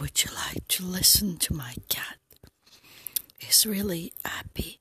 Would you like to listen to my cat? He's really happy.